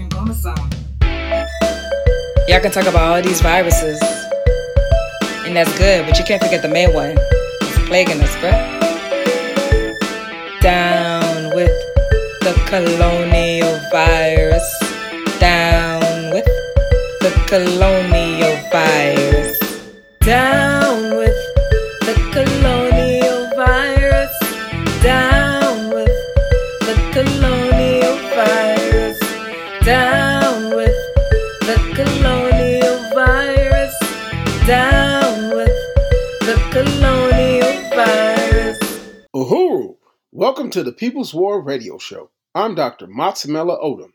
even sound. Y'all can talk about all these viruses, and that's good, but you can't forget the main one. It's plaguing us, bruh. Down with the colonial virus. Down with the colonial virus. Down welcome to the People's War Radio Show. I'm Dr. Matsamela Odom.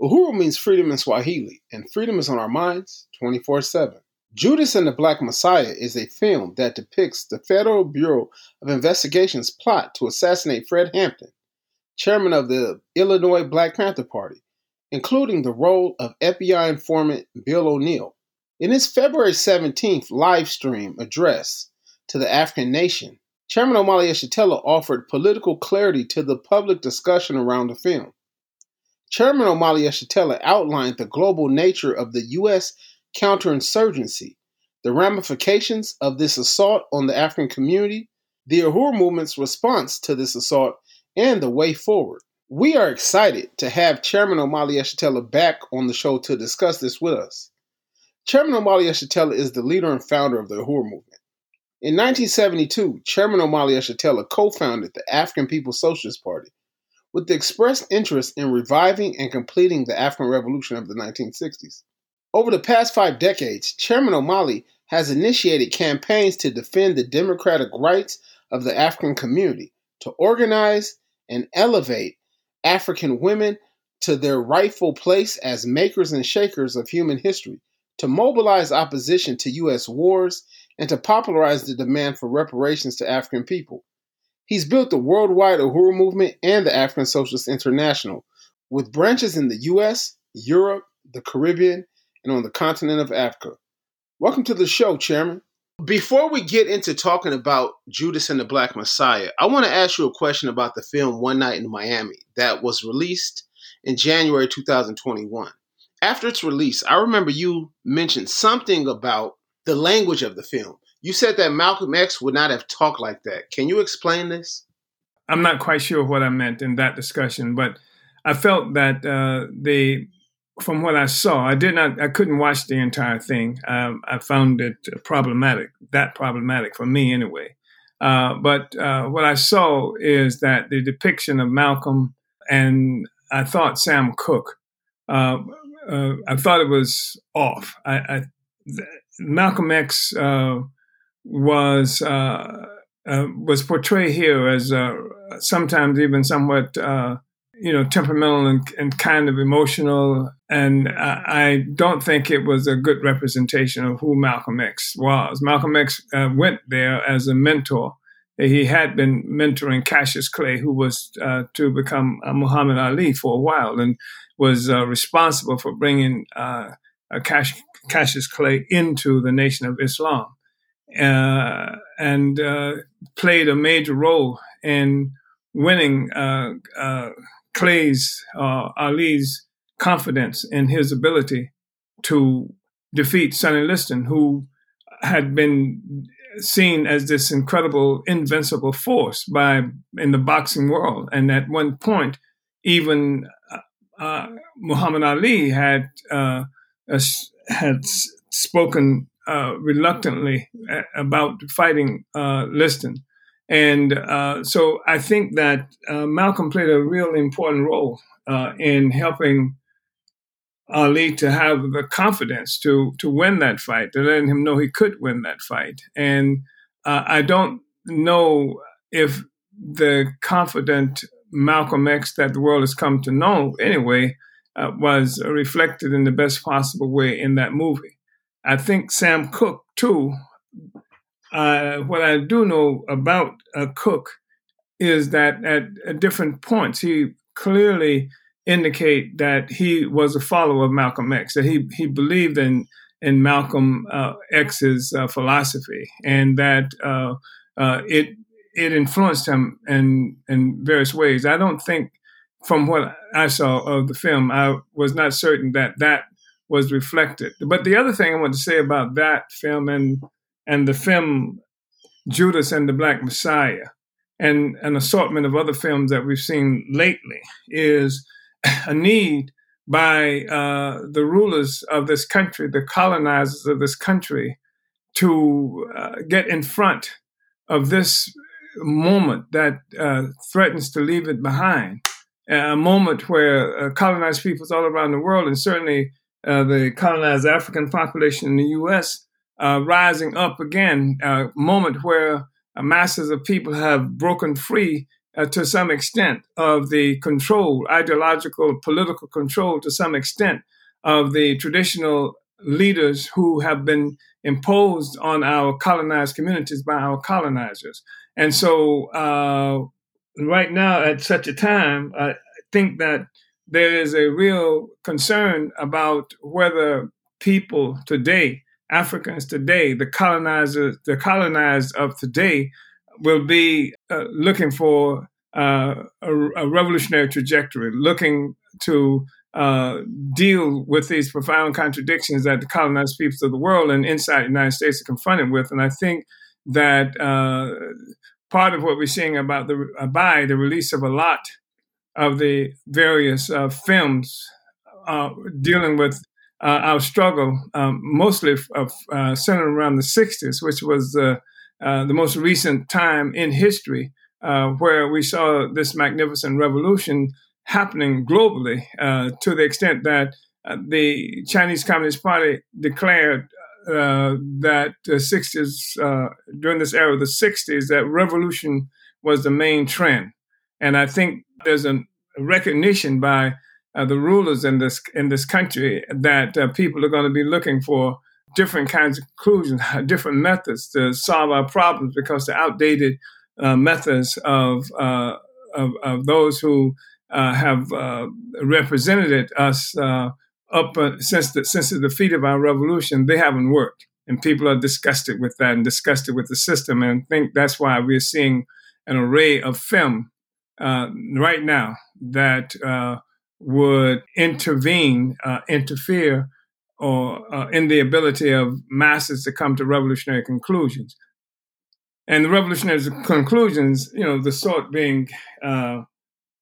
Uhuru means freedom in Swahili, and freedom is on our minds 24 7. Judas and the Black Messiah is a film that depicts the Federal Bureau of Investigation's plot to assassinate Fred Hampton, chairman of the Illinois Black Panther Party, including the role of FBI informant Bill O'Neal. In his February 17th live stream address to the African nation, Chairman Omali Yeshitela offered political clarity to the public discussion around the film. Chairman Omali Yeshitela outlined the global nature of the U.S. counterinsurgency, the ramifications of this assault on the African community, the Uhuru movement's response to this assault, and the way forward. We are excited to have Chairman Omali Yeshitela back on the show to discuss this with us. Chairman Omali Yeshitela is the leader and founder of the Uhuru movement. In 1972, Chairman Omali Yeshitela co-founded the African People's Socialist Party with the expressed interest in reviving and completing the African Revolution of the 1960s. Over the past five decades, Chairman Omali has initiated campaigns to defend the democratic rights of the African community, to organize and elevate African women to their rightful place as makers and shakers of human history, to mobilize opposition to U.S. wars, and to popularize the demand for reparations to African people. He's built the worldwide Uhuru movement and the African Socialist International, with branches in the US, Europe, the Caribbean, and on the continent of Africa. Welcome to the show, Chairman. Before we get into talking about Judas and the Black Messiah, I want to ask you a question about the film One Night in Miami that was released in January 2021. After its release, I remember you mentioned something about the language of the film. You said that Malcolm X would not have talked like that. Can you explain this? I'm not quite sure what I meant in that discussion, but I felt that uh, they, from what I saw, I did not, I couldn't watch the entire thing. Um, I found it problematic, that problematic for me anyway. Uh, but uh, what I saw is that the depiction of Malcolm and I thought Sam Cooke, uh, uh, I thought it was off. I, I Malcolm X uh, was uh, uh, was portrayed here as uh, sometimes even somewhat uh, you know temperamental and, and, kind of emotional, and I, I, don't think it was a good representation of who Malcolm X was. Malcolm X went there as a mentor. He had been mentoring Cassius Clay, who was to become Muhammad Ali for a while, and was responsible for bringing Cash, Cassius Clay into the Nation of Islam uh, and uh, played a major role in winning uh, uh Clay's, uh, Ali's confidence in his ability to defeat Sonny Liston, who had been seen as this incredible invincible force by in the boxing world. And at one point, even uh, Muhammad Ali had had spoken uh, reluctantly uh, about fighting uh, Liston. And uh, so I think that uh, Malcolm played a real important role uh, in helping Ali to have the confidence to to win that fight, to letting him know he could win that fight. And I don't know if the confident Malcolm X that the world has come to know anyway was reflected in the best possible way in that movie. I think Sam Cooke too. Uh, what I do know about uh, Cooke is that at, at, different points he clearly indicate that he was a follower of Malcolm X, that he he believed in in Malcolm uh, X's uh, philosophy, and that uh, uh, it it influenced him in in various ways. I don't think from what I saw of the film, I was not certain that that was reflected. But the other thing I want to say about that film and and the film Judas and the Black Messiah and an assortment of other films that we've seen lately is a need by uh, the rulers of this country, the colonizers of this country, to uh, get in front of this moment that uh, threatens to leave it behind. A moment where uh, colonized peoples all around the world, and certainly uh, the colonized African population in the U.S., uh, rising up again. A moment where masses of people have broken free uh, to some extent of the control, ideological, political control to some extent of the traditional leaders who have been imposed on our colonized communities by our colonizers. And so, uh, right now, at such a time, I think that there is a real concern about whether people today, Africans today, the colonizers, the colonized of today, will be uh, looking for uh, a, a, revolutionary trajectory, looking to uh, deal with these profound contradictions that the colonized peoples of the world and inside the United States are confronted with. And I think that uh, part of what we're seeing about the by the release of a lot of the various uh, films uh, dealing with uh, our struggle, um, mostly of, uh, centered around the 60s, which was uh, the most recent time in history where we saw this magnificent revolution happening globally to the extent that the Chinese Communist Party declared uh, that the 60s, uh, during this era of the 60s, that revolution was the main trend. And I think there's a recognition by uh, the rulers in this in this country that uh, people are going to be looking for different kinds of conclusions, different methods to solve our problems because the outdated uh, methods of, of, of those who have represented us up since the since the defeat of our revolution, they haven't worked, and people are disgusted with that and disgusted with the system, and think that's why we're seeing an array of film right now that uh, would intervene, uh, interfere, or uh, in the ability of masses to come to revolutionary conclusions. And the revolutionary conclusions, you know, the sort being uh,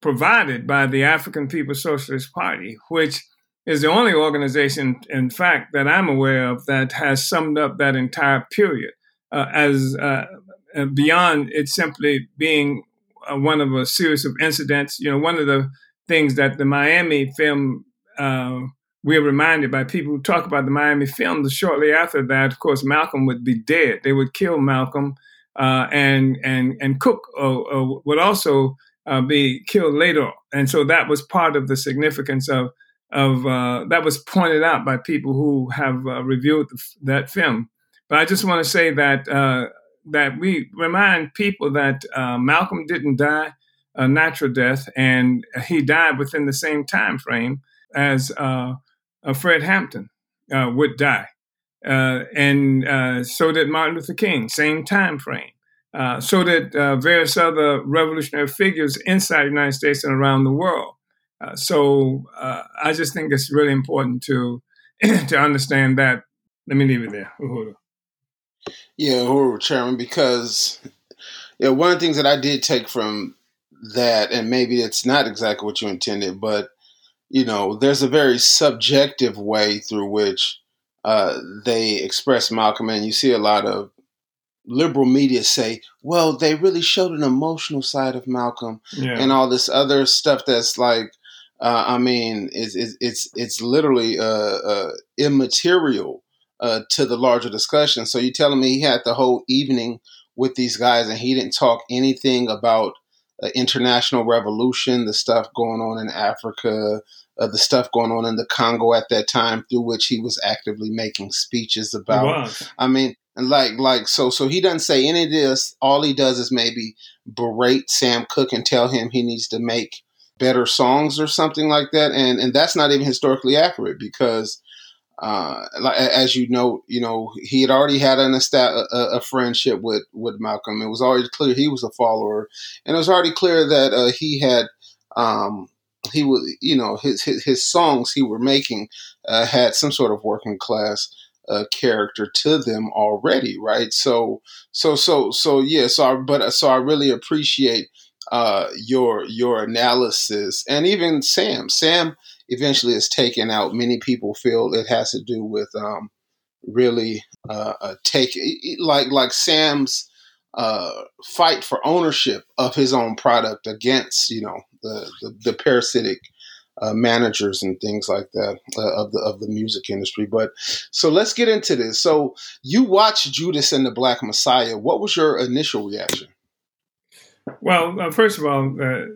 provided by the African People's Socialist Party, which is the only organization, in fact, that I'm aware of that has summed up that entire period uh, as uh, beyond it simply being uh, one of a series of incidents. You know, one of the things that the Miami film, uh, we're reminded by people who talk about the Miami film, shortly after that, of course, Malcolm would be dead. They would kill Malcolm, uh, and and and Cooke uh, uh, would also uh, be killed later. And so that was part of the significance of of that was pointed out by people who have reviewed the, that film. But I just want to say that that we remind people that uh, Malcolm didn't die a natural death, and he died within the same time frame as uh, uh Fred Hampton uh, would die, uh, and so did Martin Luther King, same time frame. so did various other revolutionary figures inside the United States and around the world. So I just think it's really important to to understand that. Let me leave it there. Uhuru. Yeah, horrible chairman, because yeah, one of the things that I did take from that, and maybe it's not exactly what you intended, but you know, there's a very subjective way through which uh, they express Malcolm, and you see a lot of liberal media say, "Well, they really showed an emotional side of Malcolm," yeah. and all this other stuff that's like, uh, I mean, it's it's it's, it's literally uh, uh immaterial uh, to the larger discussion. So you're telling me he had the whole evening with these guys and he didn't talk anything about uh, international revolution, the stuff going on in Africa, uh, the stuff going on in the Congo at that time, through which he was actively making speeches about. I mean, like, like, so, so he doesn't say any of this. All he does is maybe berate Sam Cooke and tell him he needs to make better songs or something like that, and and that's not even historically accurate because uh, as you know, you know he had already had an a, a, friendship with with Malcolm. It was already clear he was a follower, and it was already clear that uh, he had um, he was, you know, his his, his songs he were making uh, had some sort of working class uh, character to them already, right? So, so, so, so, yeah. So, I, but so I really appreciate uh, your your analysis, and even Sam. Sam eventually is taken out. Many people feel it has to do with um, really uh, take like like Sam's uh, fight for ownership of his own product against you know the the, the parasitic uh, managers and things like that uh, of the of the music industry. But so let's get into this. So you watched Judas and the Black Messiah. What was your initial reaction? Well, uh, first of all, uh,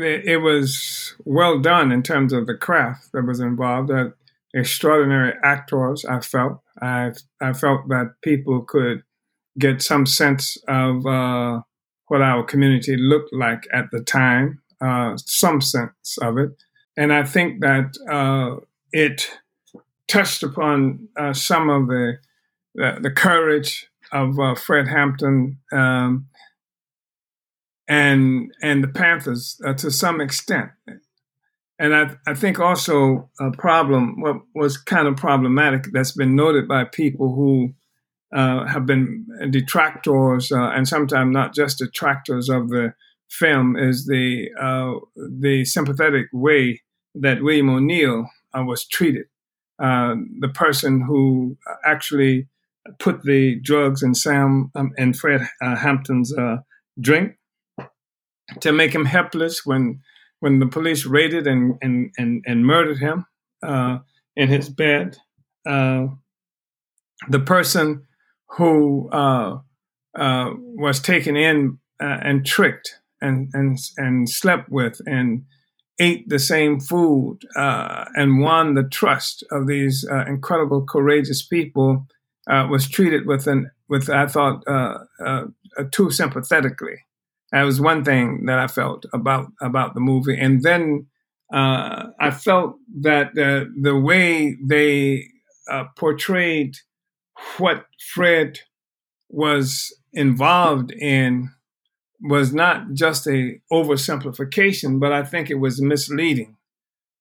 it was well done in terms of the craft that was involved. Uh, extraordinary actors. I felt I I felt that people could get some sense of uh, what our community looked like at the time, uh, some sense of it, and I think that uh, it touched upon uh, some of the, the, courage of uh, Fred Hampton um, and and the Panthers uh, to some extent. And I, I think also a problem, what was kind of problematic that's been noted by people who uh, have been detractors uh, and sometimes not just detractors of the film is the uh, the sympathetic way that William O'Neal uh, was treated. Uh, the person who actually put the drugs in Sam um, and Fred Hampton's drink to make him helpless when when the police raided and and and, and murdered him uh, in his bed. Uh, the person who uh, uh was taken in uh, and tricked and and and slept with and ate the same food uh, and won the trust of these incredible courageous people was treated with an with I thought too sympathetically. That was one thing that I felt about about the movie, and then uh, I felt that the the way they uh, portrayed what Fred was involved in was not just a oversimplification, but I think it was misleading,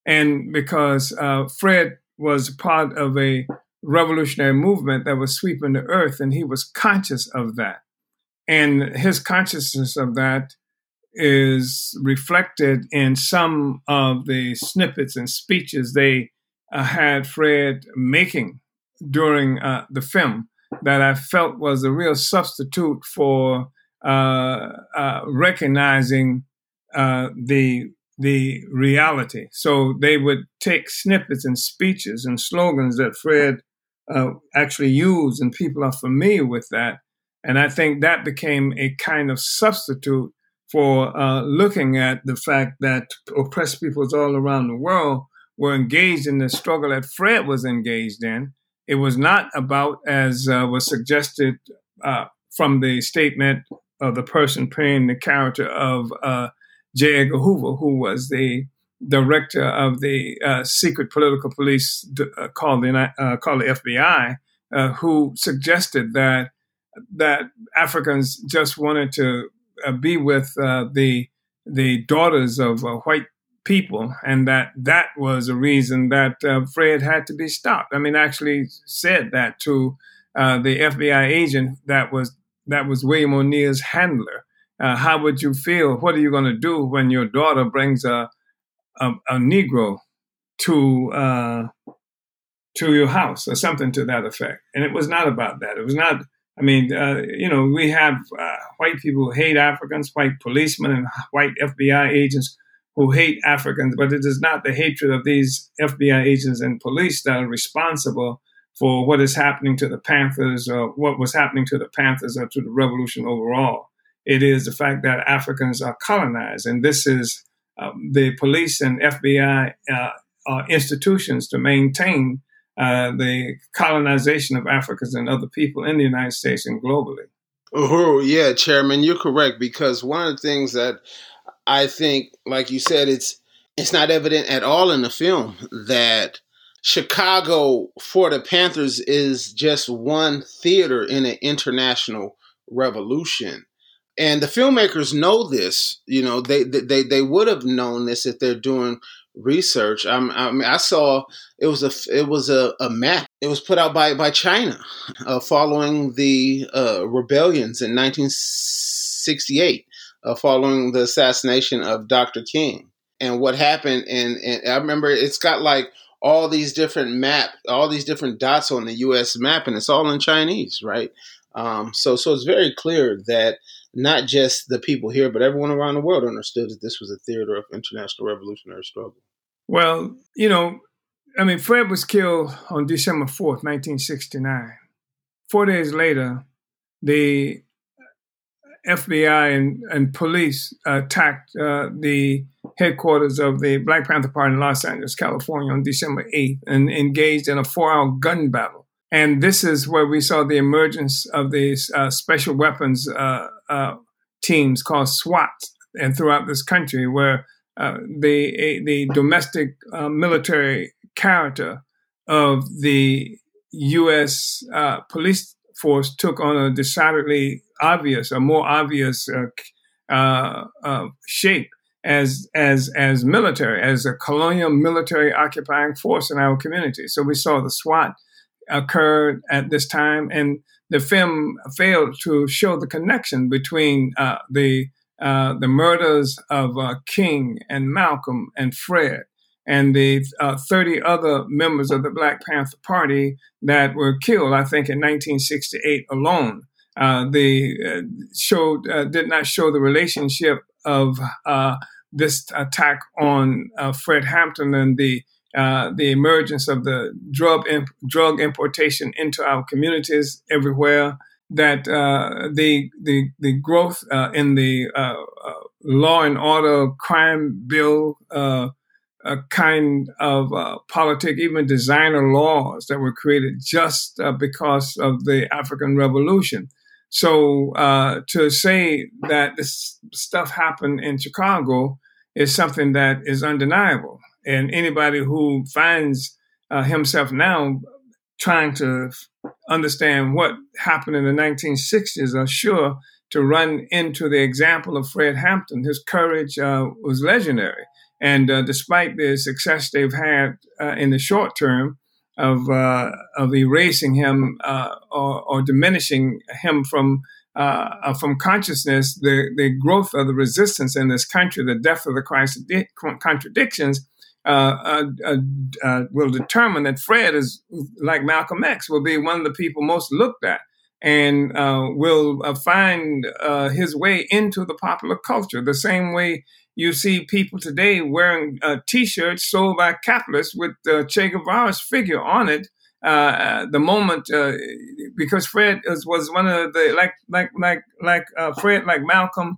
and because uh, Fred was part of a revolutionary movement that was sweeping the earth, and he was conscious of that. And his consciousness of that is reflected in some of the snippets and speeches they uh, had Fred making during uh, the film that I felt was a real substitute for uh, uh recognizing uh, the the reality. So they would take snippets and speeches and slogans that Fred uh, actually used, and people are familiar with that, and I think that became a kind of substitute for uh, looking at the fact that oppressed peoples all around the world were engaged in the struggle that Fred was engaged in. It was not about, as uh, was suggested uh, from the statement of the person playing the character of uh, J. Edgar Hoover, who was the director of the uh, secret political police uh, called the called the FBI, who suggested that that Africans just wanted to uh, be with uh, the the daughters of uh, white people, and that that was a reason that uh, Fred had to be stopped. I mean, actually said that to uh, the FBI agent that was that was William O'Neal's handler. Uh, how would you feel? What are you going to do when your daughter brings a a, a Negro to to your house or something to that effect? And it was not about that. It was not I mean, uh, you know, we have uh, white people who hate Africans, white policemen and white FBI agents who hate Africans, but it is not the hatred of these FBI agents and police that are responsible for what is happening to the Panthers or what was happening to the Panthers or to the revolution overall. It is the fact that Africans are colonized, and this is um, the police and FBI uh, institutions to maintain uh, the colonization of Africans and other people in the United States and globally. Oh, yeah, Chairman, you're correct because one of the things that I think, like you said, it's it's not evident at all in the film that Chicago for the Panthers is just one theater in an international revolution. and the filmmakers know this. You know, they they they would have known this if they're doing research. I, I mean, I saw it was a it was a, a map. It was put out by by China uh, following the uh, rebellions in 1968, uh, following the assassination of Dr. King, and what happened. And, and I remember it's got like all these different map, all these different dots on the U.S. map, and it's all in Chinese, right? Um, so so it's very clear that not just the people here, but everyone around the world understood that this was a theater of international revolutionary struggle. Well, you know, I mean, Fred was killed on December 4th, 1969. Four days later, the FBI and, and police attacked uh, the headquarters of the Black Panther Party in Los Angeles, California on December 8th and engaged in a four hour gun battle. And this is where we saw the emergence of these uh, special weapons uh, uh teams called SWAT and throughout this country, where uh, the the domestic uh, military character of the U.S. Uh, police force took on a decidedly obvious, a more obvious uh, uh, shape as as as military, as a colonial military occupying force in our community. So we saw the SWAT occurred at this time, and the film failed to show the connection between uh, the uh, the murders of uh, King and Malcolm and Fred and the uh, 30 other members of the Black Panther Party that were killed, I think, in 1968 alone. Uh, they uh, showed uh, did not show the relationship of this attack on Fred Hampton and the the emergence of the drug imp- drug importation into our communities everywhere, that uh, the the the growth uh, in the uh, uh law and order crime bill uh, kind of uh, politic, even designer laws that were created just because of the African Revolution. So to say that this stuff happened in Chicago is something that is undeniable, and anybody who finds himself now trying to understand what happened in the 1960s are sure to run into the example of Fred Hampton. His courage uh, was legendary. And uh, despite the success they've had uh, in the short term of, uh, of erasing him uh, or, or, diminishing him from, uh, from consciousness, the, the growth of the resistance in this country, the death of the Christ contradictions, uh, uh, uh, will determine that Fred is like Malcolm X will be one of the people most looked at and uh, will uh, find uh, his way into the popular culture. The same way you see people today wearing t-shirts sold by capitalists with Che Guevara's figure on it the moment because Fred was, was one of the like like like like Fred like Malcolm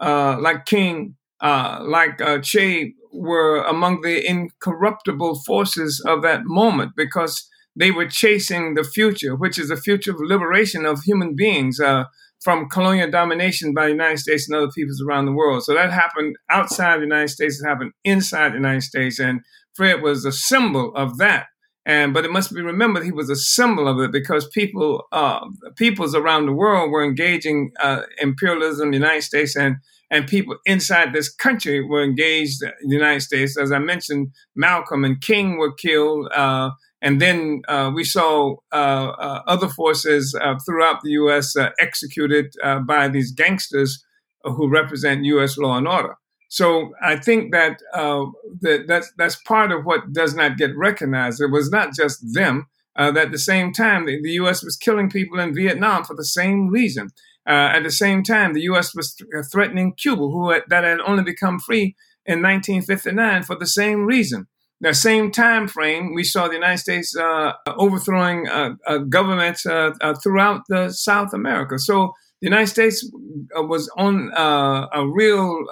like King like Che were among the incorruptible forces of that moment because they were chasing the future, which is the future of liberation of human beings uh, from colonial domination by the United States and other peoples around the world. So that happened outside the United States, it happened inside the United States, and Fred was a symbol of that. And but it must be remembered he was a symbol of it because people, uh, peoples around the world were engaging uh, imperialism, the United States, and and people inside this country were engaged in the United States. As I mentioned, Malcolm and King were killed. Uh, and then uh, we saw uh, uh other forces uh, throughout the U.S. Uh, executed by these gangsters who represent U.S. law and order. So I think that, that that's, that's part of what does not get recognized. It was not just them. that at the same time, the, the U.S. was killing people in Vietnam for the same reason. Uh, at the same time, the U.S. was th- uh, threatening Cuba, who had, that had only become free in 1959 for the same reason. The same time frame, we saw the United States uh, overthrowing uh, uh governments uh, throughout South America. So the United States was on a real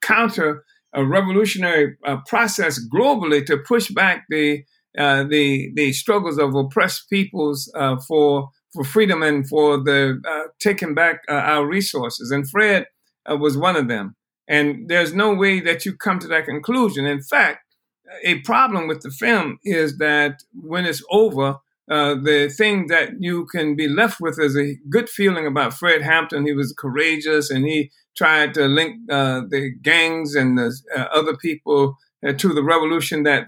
counter a revolutionary process globally to push back the the the struggles of oppressed peoples for for freedom and for the uh, taking back uh, our resources. And Fred uh, was one of them. And there's no way that you come to that conclusion. In fact, a problem with the film is that when it's over, uh, the thing that you can be left with is a good feeling about Fred Hampton. He was courageous and he tried to link uh, the gangs and the uh, other people to the revolution that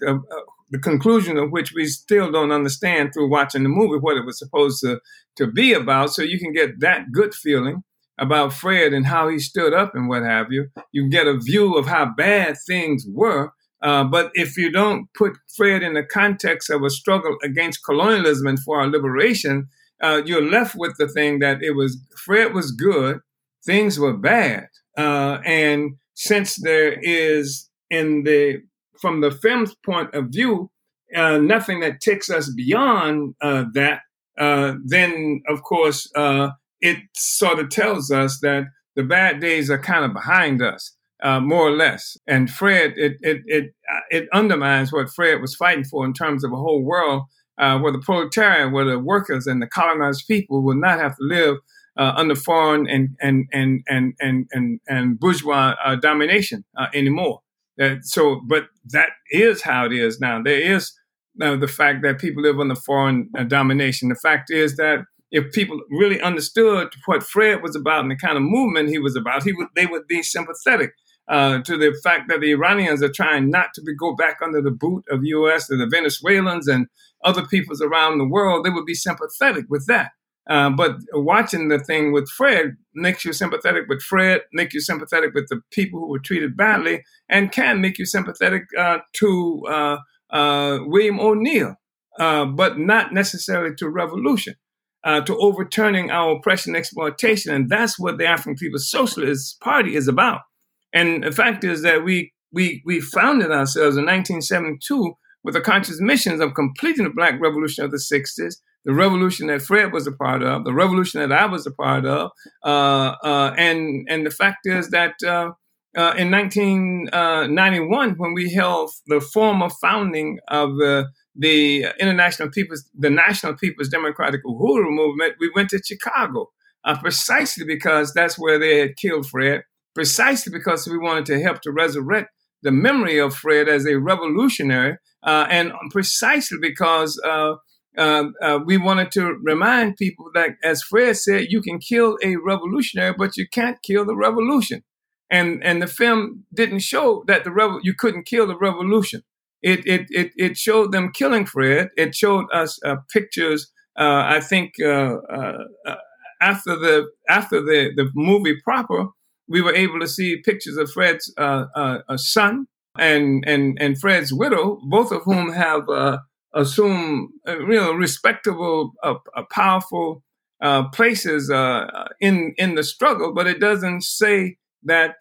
the conclusion of which we still don't understand through watching the movie what it was supposed to, to be about. So you can get that good feeling about Fred and how he stood up and what have you. You get a view of how bad things were uh, but if you don't put Fred in the context of a struggle against colonialism and for our liberation, uh, you're left with the thing that it was Fred was good, things were bad, uh, and since there is in the from the film's point of view, uh, nothing that takes us beyond uh, that, then of course it sort of tells us that the bad days are kind of behind us uh, more or less. And Fred, it it it uh, it undermines what Fred was fighting for in terms of a whole world uh, where the proletariat, where the workers and the colonized people will not have to live uh, under foreign and and and and and and, and bourgeois uh, domination uh, anymore. so, but that is how it is now. There is now the fact that people live under foreign domination. The fact is that if people really understood what Fred was about and the kind of movement he was about, he would they would be sympathetic uh, to the fact that the Iranians are trying not to be, go back under the boot of the U.S. and the Venezuelans and other peoples around the world, they would be sympathetic with that. Uh, but watching the thing with Fred makes you sympathetic with Fred, make you sympathetic with the people who were treated badly, and can make you sympathetic uh, to uh, uh, William O'Neal, uh, but not necessarily to revolution. to overturning our oppression and exploitation. And that's what the African People's Socialist Party is about. And the fact is that we we we founded ourselves in 1972 with the conscious missions of completing the Black Revolution of the 60s, the revolution that Fred was a part of, the revolution that I was a part of, uh, uh, and and the fact is that uh, uh in 1991, when we held the formal founding of the the International People's, the National People's Democratic Uhuru movement, we went to Chicago uh, precisely because that's where they had killed Fred precisely because we wanted to help to resurrect the memory of Fred as a revolutionary, uh, and precisely because uh, uh, uh, we wanted to remind people that, as Fred said, you can kill a revolutionary, but you can't kill the revolution. And and the film didn't show that the revo- you couldn't kill the revolution. It, it it it showed them killing Fred. It showed us uh, pictures. Uh, I think after the after the the movie proper, we were able to see pictures of Fred's uh, uh, son and, and, and Fred's widow, both of whom have uh, assumed uh, you know, respectable, uh, uh, powerful places in, in the struggle, but it doesn't say that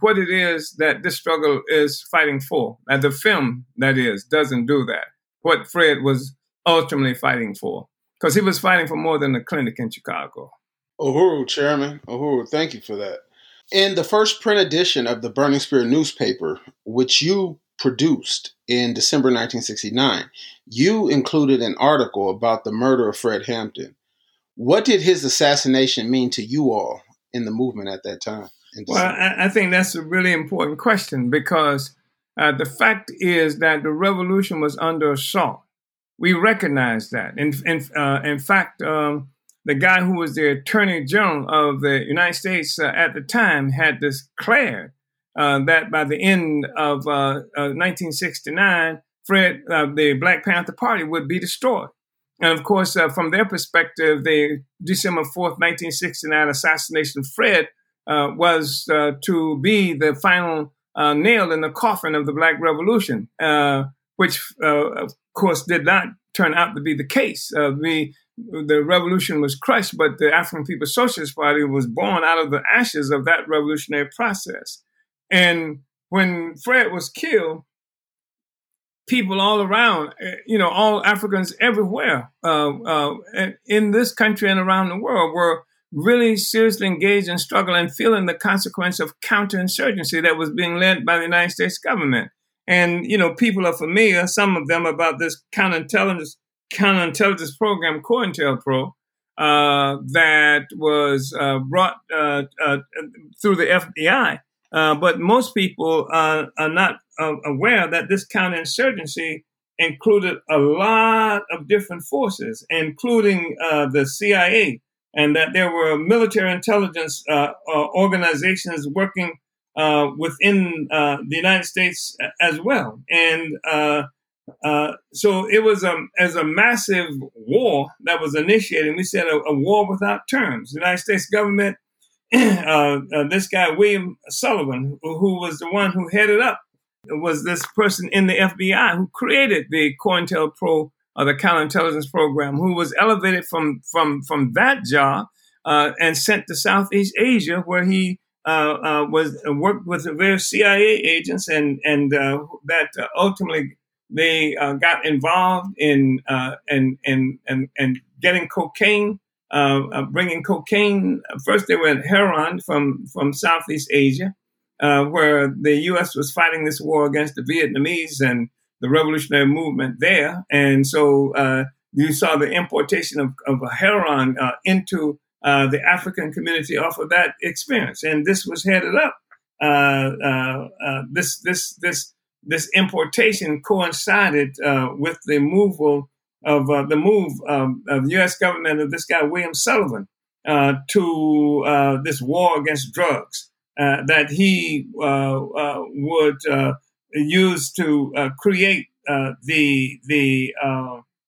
what it is that this struggle is fighting for. And the film, that is, doesn't do that. What Fred was ultimately fighting for, because he was fighting for more than a clinic in Chicago. Uhuru, Chairman. Uhuru, thank you for that. In the first print edition of the Burning Spear newspaper, which you produced in December 1969, you included an article about the murder of Fred Hampton. What did his assassination mean to you all in the movement at that time? Well, I, I, think that's a really important question because uh, the fact is that the revolution was under assault. We recognize that. In, in, uh, in fact, um, the guy who was the attorney general of the United States uh, at the time had declared uh, that by the end of 1969, uh, Fred, uh, the Black Panther Party would be destroyed. And of course, uh, from their perspective, the December 4th, 1969 assassination of Fred was to be the final nail in the coffin of the Black Revolution, which, of course, did not turn out to be the case. we the revolution was crushed, but the African People's Socialist Party was born out of the ashes of that revolutionary process. And when Fred was killed, people all around, eh, you know, all Africans everywhere uh, uh, in this country and around the world were really seriously engaged in struggle and feeling the consequence of counterinsurgency that was being led by the United States government. And, you know, people are familiar, some of them, about this counterintelligence counterintelligence program, COINTELPRO, uh, that was uh, brought uh, uh through the FBI. Uh, but most people are not uh, aware that this counterinsurgency included a lot of different forces, including uh, the CIA, and that there were military intelligence uh, uh, organizations working uh, within uh, the United States as well. And uh, so it was a, as a massive war that was initiated. We said a, a war without terms. The United States government, this guy, William Sullivan, who, was the one who headed up was this person in the FBI who created the COINTELPRO or the counterintelligence program, who was elevated from from from that job uh, and sent to Southeast Asia, where he uh, uh, was uh, worked with various CIA agents, and and uh, that uh, ultimately they got involved in and and and and getting cocaine. Bringing cocaine. First, they were heroin from from Southeast Asia, uh, where the U.S. was fighting this war against the Vietnamese and the revolutionary movement there. And so uh, you saw the importation of, of heroin uh, into uh, the African community off of that experience. And this was headed up. Uh, uh, this this this this importation coincided with the move of the move of the U.S. government of this guy William Sullivan to this war against drugs. Uh, that he uh, uh, would use to create the the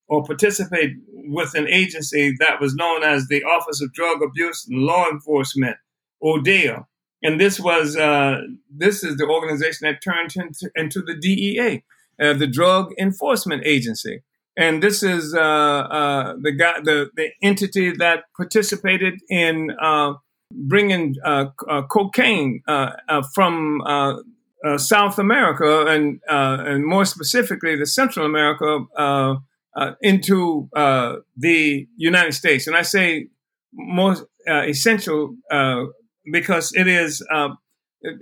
or participate with an agency that was known as the Office of Drug Abuse and Law Enforcement, ODALE. And this was uh, this is the organization that turned into, into the DEA, uh, the Drug Enforcement Agency. And this is uh, the guy, the the entity that participated in bringing uh, uh, cocaine uh, uh from uh, uh, South America and and more specifically the Central America into the United States. And I say most essential because it is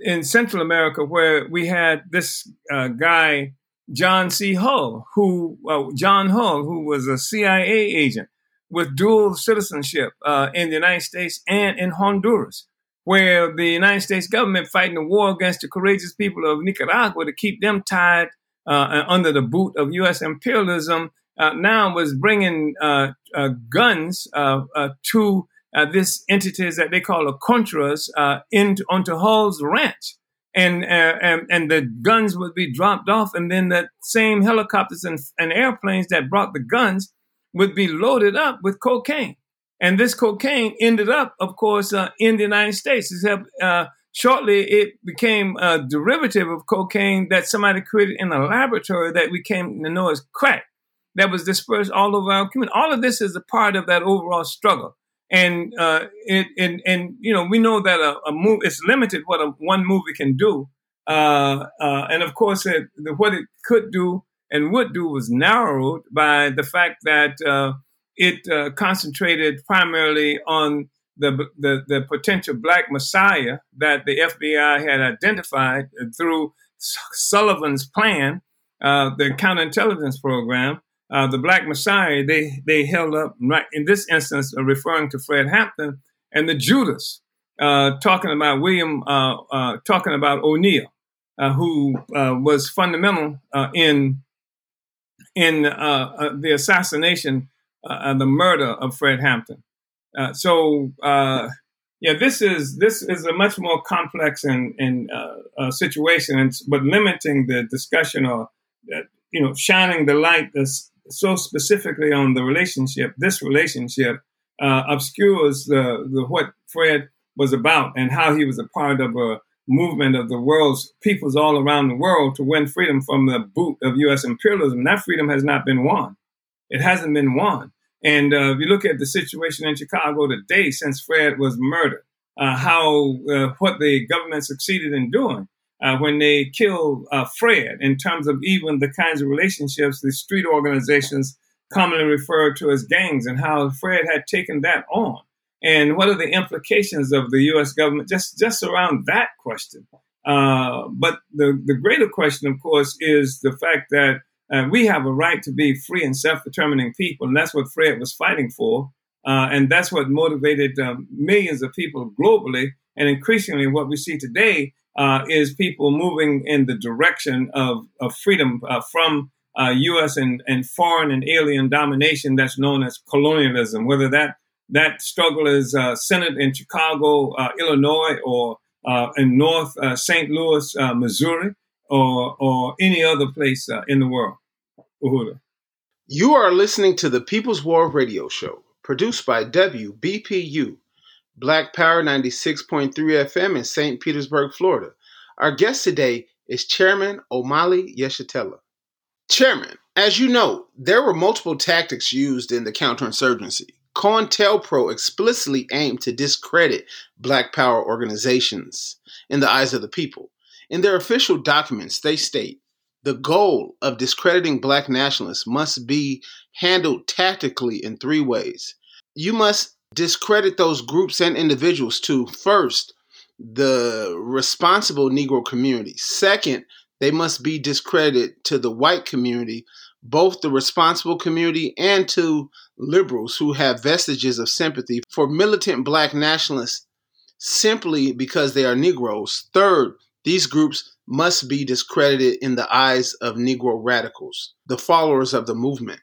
in Central America where we had this guy. John C. Hull, who John Hull, who was a CIA agent, with dual citizenship uh, in the United States and in Honduras, where the United States government fighting a war against the courageous people of Nicaragua to keep them tied uh, under the boot of U.S. imperialism, uh, now was bringing uh, uh, guns uh, to this entities that they call the Contras into onto Hull's ranch. And, and and the guns would be dropped off, and then the same helicopters and, and airplanes that brought the guns would be loaded up with cocaine. And this cocaine ended up, of course, uh, in the United States. Except uh, shortly it became a derivative of cocaine that somebody created in a laboratory that we came to know as crack that was dispersed all over our community. All of this is a part of that overall struggle. And uh, it, and, and you know we know that a, a movie it's limited what a, one movie can do, uh, uh, and of course it, what it could do and would do was narrowed by the fact that uh, it uh, concentrated primarily on the, the, the potential black messiah that the FBI had identified through Sullivan's plan, uh, the counterintelligence program. Uh, the black messiah they they held up right in this instance, uh, referring to Fred Hampton and the Judas, uh, talking about William, talking about O'Neal, who was fundamental in in uh, uh, the assassination uh, the murder of Fred Hampton. Uh, so uh, yeah, this is this is a much more complex and, and uh, situation, and, but limiting the discussion or you know shining the light so specifically on the relationship, this relationship obscures the, the what Fred was about and how he was a part of a movement of the world's peoples all around the world to win freedom from the boot of U.S. imperialism. That freedom has not been won. It hasn't been won. And uh, if you look at the situation in Chicago today, since Fred was murdered, uh, how uh, what the government succeeded in doing uh, when they killed uh, Fred, in terms of even the kinds of relationships the street organizations commonly referred to as gangs, and how Fred had taken that on and what are the implications of the U.S. government just just around that question. Uh, but the the greater question, of course, is the fact that uh, we have a right to be free and self-determining people, and that's what Fred was fighting for, uh, and that's what motivated um, millions of people globally. And increasingly, what we see today uh, is people moving in the direction of, of freedom uh, from uh, U.S. And, and foreign and alien domination that's known as colonialism, whether that that struggle is uh, centered in Chicago, uh, Illinois, or uh, in North St. Louis, Missouri, or or any other place in the world. You are listening to the People's War Radio Show, produced by WBPU, Black Power 96.3 FM in St. Petersburg, Florida. Our guest today is Chairman Omali Yeshitela. Chairman, as you know, there were multiple tactics used in the counterinsurgency. COINTELPRO explicitly aimed to discredit Black Power organizations in the eyes of the people. In their official documents, they state the goal of discrediting black nationalists must be handled tactically in three ways. You must discredit those groups and individuals to first, the responsible Negro community. Second, they must be discredited to the white community, both the responsible community and to liberals who have vestiges of sympathy for militant black nationalists simply because they are Negroes. Third, these groups must be discredited in the eyes of Negro radicals, the followers of the movement.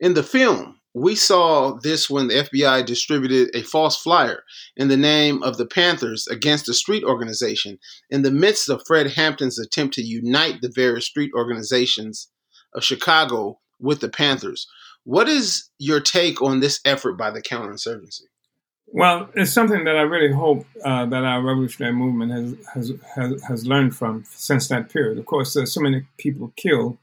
In the film, we saw this when the FBI distributed a false flyer in the name of the Panthers against a street organization in the midst of Fred Hampton's attempt to unite the various street organizations of Chicago with the Panthers. What is your take on this effort by the counterinsurgency? Well, it's something that I really hope uh, that our revolutionary movement has, has, has learned from since that period. Of course, there's so many people killed.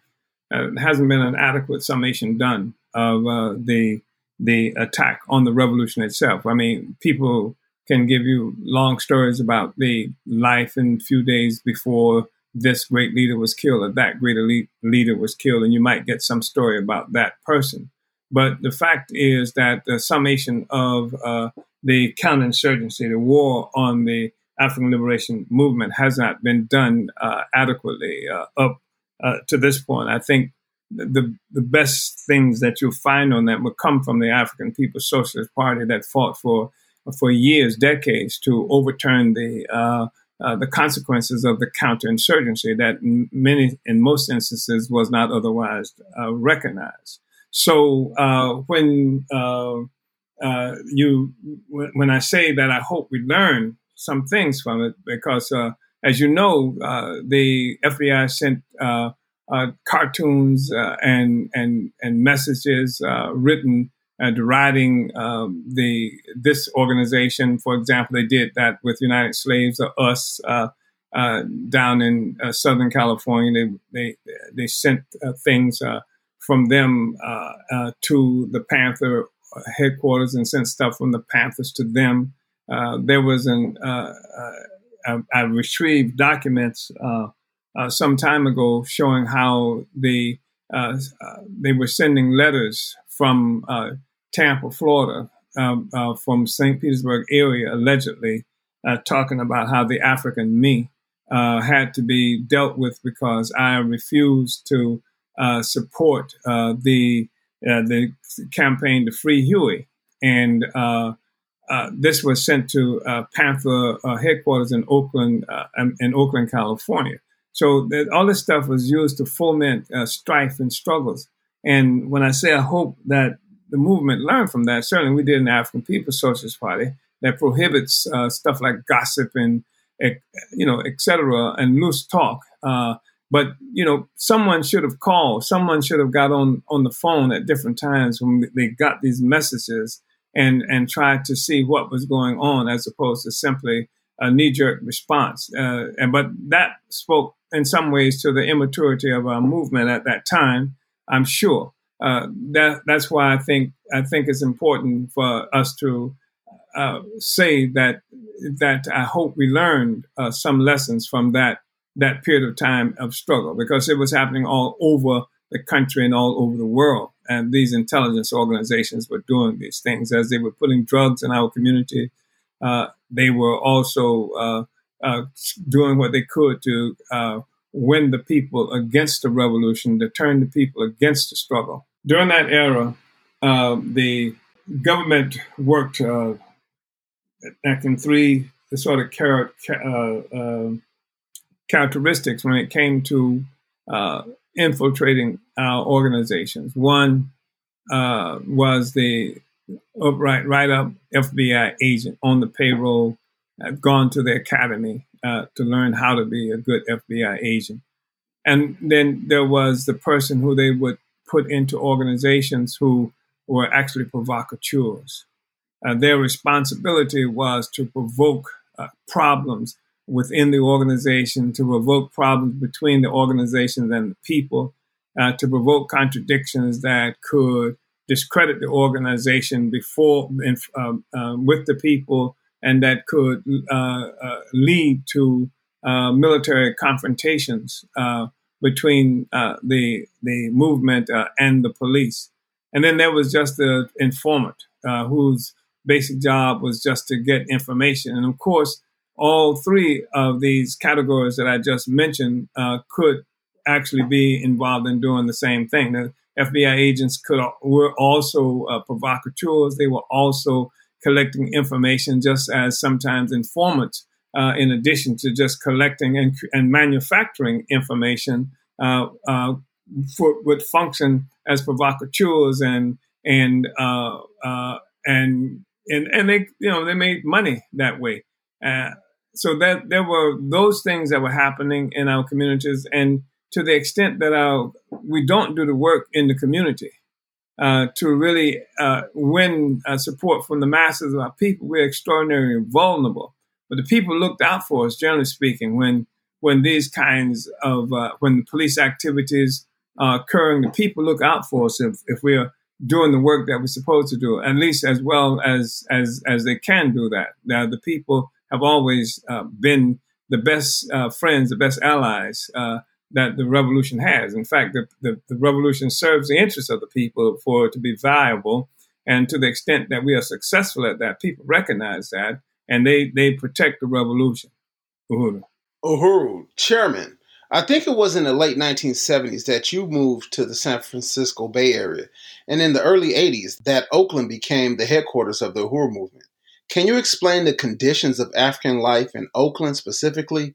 Uh, hasn't been an adequate summation done of uh, the the attack on the revolution itself. I mean, people can give you long stories about the life in few days before this great leader was killed or that great elite leader was killed, and you might get some story about that person. But the fact is that the summation of uh, the counterinsurgency, the war on the African liberation movement, has not been done uh, adequately uh, up uh, to this point. I think the the best things that you'll find on that will come from the African People's Socialist Party that fought for for years, decades, to overturn the uh, uh, the consequences of the counterinsurgency that many, in most instances, was not otherwise uh, recognized. So uh, when uh, uh, you when I say that, I hope we learn some things from it because, as you know, the FBI sent cartoons uh, and and and messages uh, written deriding um, the this organization. For example, they did that with United Slaves or Us down in Southern California. They they they sent things from them to the Panther headquarters and sent stuff from the Panthers to them. Uh, there was an uh, uh, I, retrieved documents uh, some time ago showing how the uh, uh, they were sending letters from uh, Tampa, Florida, um, uh, from St. Petersburg area, allegedly talking about how the African me had to be dealt with because I refused to support the the campaign to free Huey, and uh, this was sent to uh, Panther uh, headquarters in Oakland, in Oakland, California. So that all this stuff was used to foment uh, strife and struggles. And when I say I hope that the movement learned from that, certainly we did in the African People's Socialist Party that prohibits uh, stuff like gossip and you know, etc. and loose talk. Uh, but you know, someone should have called. Someone should have got on on the phone at different times when they got these messages and and tried to see what was going on, as opposed to simply a knee jerk response. Uh, and but that spoke in some ways to the immaturity of our movement at that time. I'm sure uh, that that's why I think I think it's important for us to uh, say that that I hope we learned uh, some lessons from that that period of time of struggle because it was happening all over the country and all over the world. And these intelligence organizations were doing these things as they were putting drugs in our community. Uh, they were also uh, doing what they could to uh, win the people against the revolution, to turn the people against the struggle. During that era, uh, the government worked uh, acting three sort of char- uh, uh, characteristics when it came to infiltrating our organizations. One was the upright, right up FBI agent on the payroll, had gone to the academy uh, to learn how to be a good FBI agent. And then there was the person who they would put into organizations who were actually provocateurs. Uh, their responsibility was to provoke uh, problems within the organization, to provoke problems between the organizations and the people, uh, to provoke contradictions that could discredit the organization before um, uh, with the people, and that could uh, uh, lead to uh, military confrontations between the the movement and the police. And then there was just the informant whose basic job was just to get information. And of course, all three of these categories that I just mentioned uh, could actually be involved in doing the same thing. The FBI agents could were also uh, provocateurs. They were also collecting information, just as sometimes informants, uh, in addition to just collecting and, and manufacturing information, uh, uh, for, would function as provocateurs and and uh, and and and they you know they made money that way. Uh, so that there were those things that were happening in our communities, and to the extent that our we don't do the work in the community uh, to really uh, win uh, support from the masses of our people, we're extraordinarily vulnerable. But the people looked out for us, generally speaking, when when these kinds of uh, when the police activities are occurring, the people look out for us if, if we're doing the work that we're supposed to do, at least as well as as as they can do that. Now, the people have always uh, been the best friends, the best allies that the revolution has. In fact, the, the, the, revolution serves the interests of the people for it to be viable. And to the extent that we are successful at that, people recognize that and they, they protect the revolution. Uhuru. Uhuru, chairman, I think it was in the late 1970s that you moved to the San Francisco Bay Area, and in the early 80s that Oakland became the headquarters of the Uhuru movement. Can you explain the conditions of African life in Oakland specifically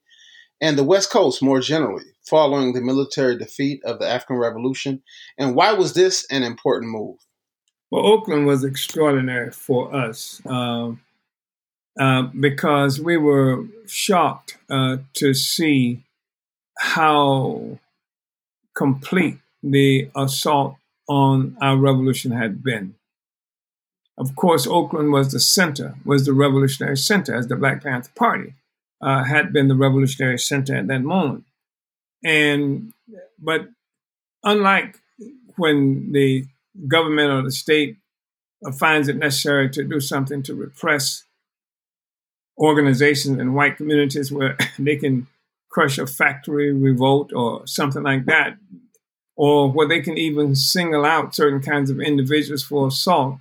and the West Coast more generally following the military defeat of the African Revolution? And why was this an important move? Well, Oakland was extraordinary for us uh, uh, because we were shocked uh, to see how complete the assault on our revolution had been. Of course, Oakland was the center, was the revolutionary center, as the Black Panther Party uh, had been the revolutionary center at that moment. And but unlike when the government or the state finds it necessary to do something to repress organizations in white communities where they can crush a factory revolt or something like that, or where they can even single out certain kinds of individuals for assault.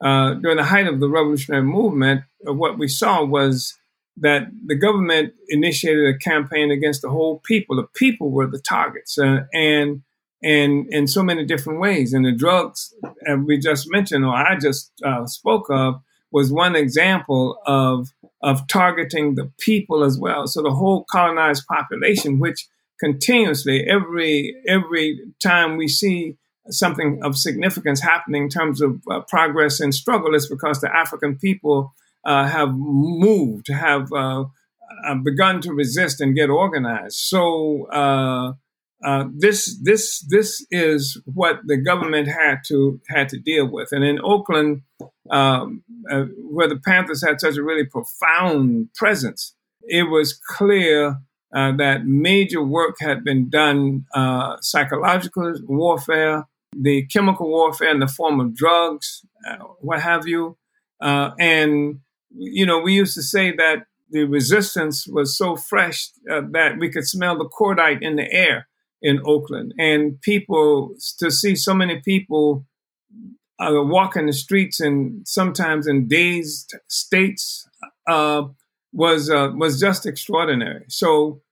Uh, during the height of the revolutionary movement, uh, what we saw was that the government initiated a campaign against the whole people. The people were the targets, uh, and and in so many different ways. And the drugs uh, we just mentioned, or I just uh, spoke of, was one example of of targeting the people as well. So the whole colonized population, which continuously every every time we see something of significance happening in terms of uh, progress and struggle, is because the African people uh, have moved, have uh, uh begun to resist and get organized. So uh, uh, this this this is what the government had to had to deal with. And in Oakland, um, where the Panthers had such a really profound presence, it was clear that major work had been done: psychological warfare, the chemical warfare in the form of drugs, uh, what have you. Uh, and you know, we used to say that the resistance was so fresh that we could smell the cordite in the air in Oakland, and people to see so many people uh, walking the streets and sometimes in dazed states uh, was uh, was just extraordinary. So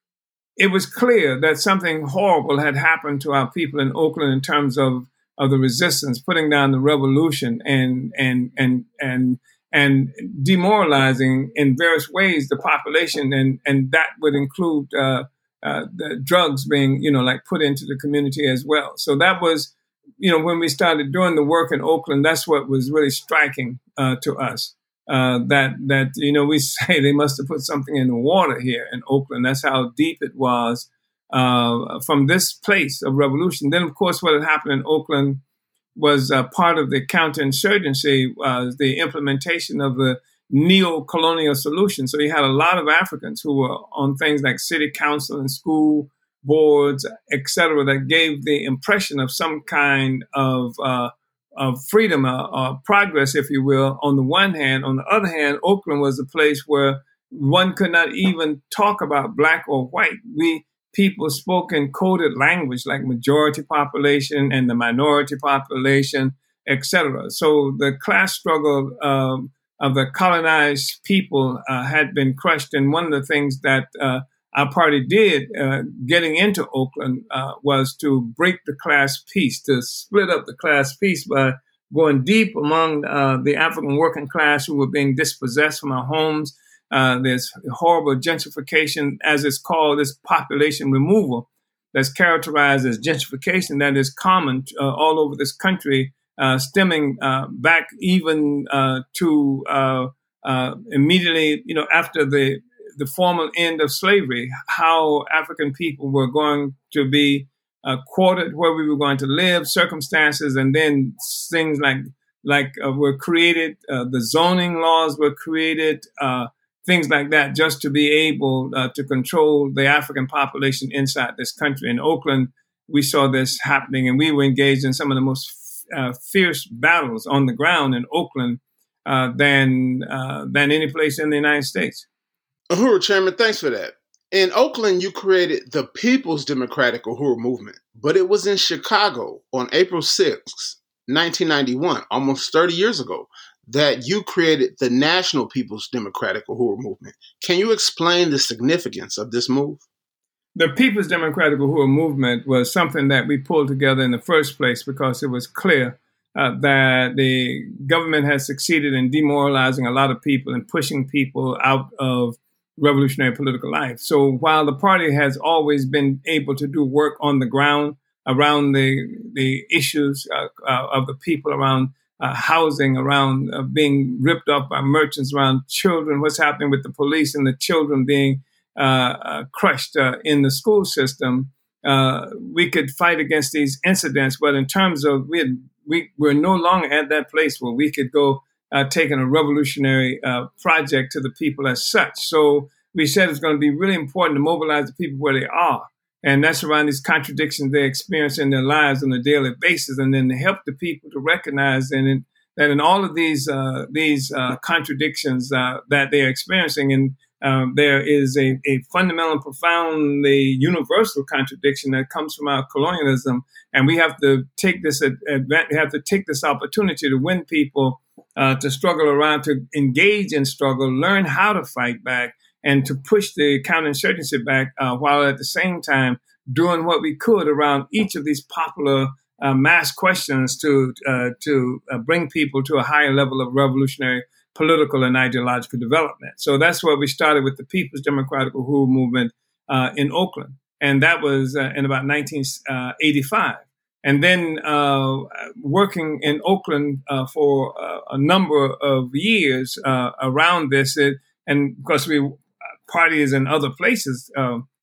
it was clear that something horrible had happened to our people in Oakland in terms of of the resistance, putting down the revolution, and and and and and demoralizing in various ways the population, and and that would include uh, uh, the drugs being, you know, like put into the community as well. So that was, you know, when we started doing the work in Oakland, that's what was really striking uh, to us. Uh, that that you know we say they must have put something in the water here in Oakland. That's how deep it was uh, from this place of revolution. Then, of course, what had happened in Oakland was uh, part of the counterinsurgency was the implementation of the neo-colonial solution. So you had a lot of Africans who were on things like city council and school boards, etc., that gave the impression of some kind of uh, of freedom uh, or, progress, if you will. On the one hand, on the other hand, Oakland was a place where one could not even talk about black or white. We people spoke in coded language like majority population and the minority population, etc. So the class struggle. Um, of the colonized people uh, had been crushed. And one of the things that uh, our party did uh, getting into Oakland uh, was to break the class peace, to split up the class peace by going deep among uh, the African working class who were being dispossessed from our homes. Uh, there's horrible gentrification, as it's called, this population removal that's characterized as gentrification that is common all over this country uh, stemming uh, back even uh, to uh, uh, immediately, you know, after the the formal end of slavery, how African people were going to be quartered, where we were going to live, circumstances, and then things like like were created, the zoning laws were created things like that just to be able uh, to control the African population inside this country. In Oakland, we saw this happening and we were engaged in some of the most uh, fierce battles on the ground in Oakland uh, than uh, than any place in the United States. Uhuru Chairman, thanks for that. In Oakland, you created the People's Democratic Uhuru Movement, but it was in Chicago on April 6, 1991, almost 30 years ago, that you created the National People's Democratic Uhuru Movement. Can you explain the significance of this move? the People's Democratic Uhuru movement was something that we pulled together in the first place because it was clear uh, that the government has succeeded in demoralizing a lot of people and pushing people out of revolutionary political life. So while the party has always been able to do work on the ground around the the issues uh, uh, of the people around uh, housing, around uh, being ripped off by merchants, around children, what's happening with the police and the children being uh, uh, crushed uh, in the school system, we could fight against these incidents. But in terms of we had, we we're no longer at that place where we could go uh, taking a revolutionary uh, project to the people as such. So we said it's going to be really important to mobilize the people where they are. And that's around these contradictions they experience in their lives on a daily basis, and then to help the people to recognize and that in all of these uh, these contradictions that they're experiencing, and um, there is a, a fundamental, profoundly universal contradiction that comes from our colonialism, and we have to take this. We have to take this opportunity to win people uh, to struggle around, to engage in struggle, learn how to fight back, and to push the counterinsurgency back, uh, while at the same time doing what we could around each of these popular uh, mass questions to uh, to uh, bring people to a higher level of revolutionary political and ideological development. So that's where we started with the People's Democratic Uhuru Movement uh, in Oakland. And that was uh, in about 1985. And then uh, working in Oakland uh, for uh, a number of years uh, around this, it, and because we parties in other places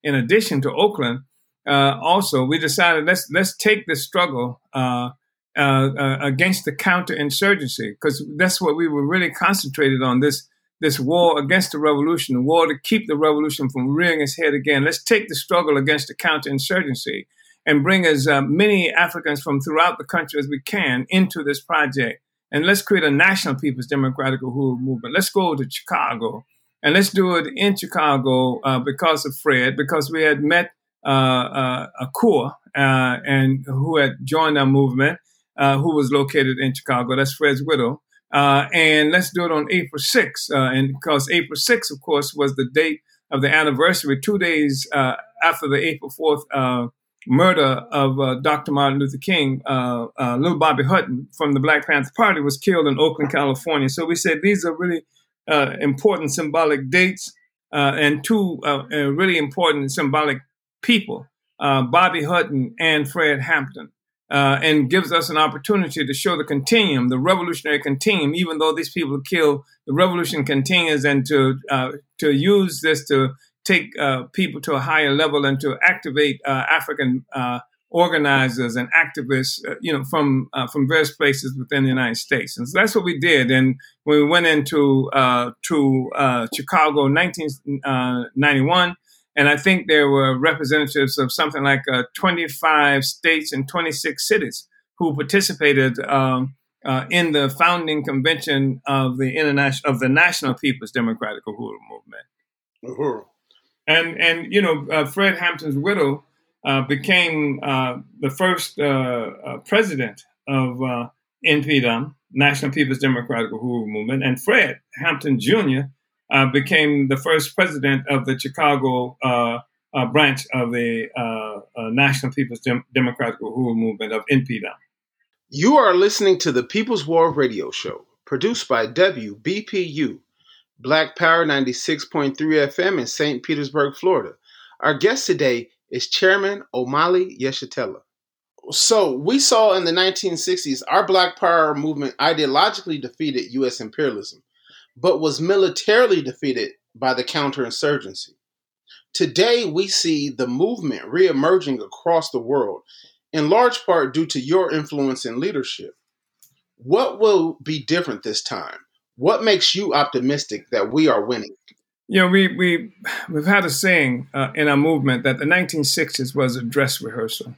in addition to Oakland, also we decided let's let's take this struggle uh, uh, against the counterinsurgency, because that's what we were really concentrated on this this war against the revolution, the war to keep the revolution from rearing its head again. Let's take the struggle against the counterinsurgency and bring as uh, many Africans from throughout the country as we can into this project. And let's create a national People's Democratic Uhuru movement. Let's go to Chicago. And let's do it in Chicago uh, because of Fred, because we had met uh, uh, Akua, and who had joined our movement uh, who was located in Chicago. That's Fred's widow. Uh, and let's do it on April 6th. Uh, and because April 6th, of course, was the date of the anniversary, two days uh, after the April 4th uh, murder of uh, Dr. Martin Luther King, little Bobby Hutton from the Black Panther Party was killed in Oakland, California. So we said these are really important symbolic dates and two really important symbolic people, uh, Bobby Hutton and Fred Hampton. Uh, and gives us an opportunity to show the continuum, the revolutionary continuum. Even though these people kill, the revolution continues, and to uh, to use this to take uh, people to a higher level and to activate uh, African uh, organizers and activists, uh, you know, from uh, from various places within the United States. And so that's what we did. And when we went into uh, to uh, Chicago, 1991, uh, and I think there were representatives of something like uh, 25 states and 26 cities who participated. Um, in the founding convention of the international of the National People's Democratic Uhuru Movement, Uhuru, and and you know Fred Hampton's widow uh, became uh, the first uh, uh president of uh, NPDUM, National People's Democratic Uhuru Movement, and Fred Hampton Jr. Uh, became the first president of the Chicago branch of the National People's Dem- Democratic Uhuru Movement of NPDUM. You are listening to the People's War Radio Show, produced by WBPU, Black Power 96.3 FM in St. Petersburg, Florida. Our guest today is Chairman Omali Yeshitela. So we saw in the 1960s our Black Power movement ideologically defeated U.S. imperialism, but was militarily defeated by the counterinsurgency. Today we see the movement reemerging across the world, in large part due to your influence and leadership. What will be different this time? What makes you optimistic that we are winning? You know, we we we've had a saying uh, in our movement that the 1960s was a dress rehearsal.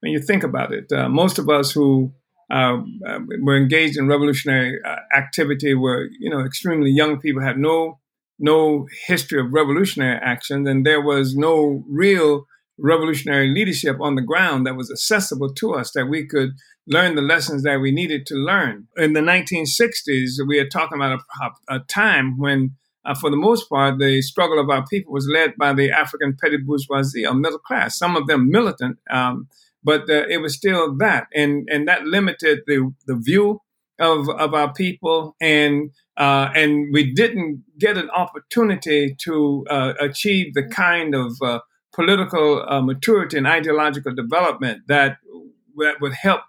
When you think about it, uh, most of us who uh, uh were engaged in revolutionary uh, activity were, you know, extremely young people, had no no history of revolutionary action, and there was no real revolutionary leadership on the ground that was accessible to us that we could learn the lessons that we needed to learn. In the 1960s, we are talking about a, a time when uh, for the most part, the struggle of our people was led by the African petty bourgeoisie or middle class, some of them militant, um, but uh, it was still that. And, and that limited the, the view of, of our people. And, uh, and we didn't get an opportunity to uh, achieve the kind of uh, political uh, maturity and ideological development that, that would help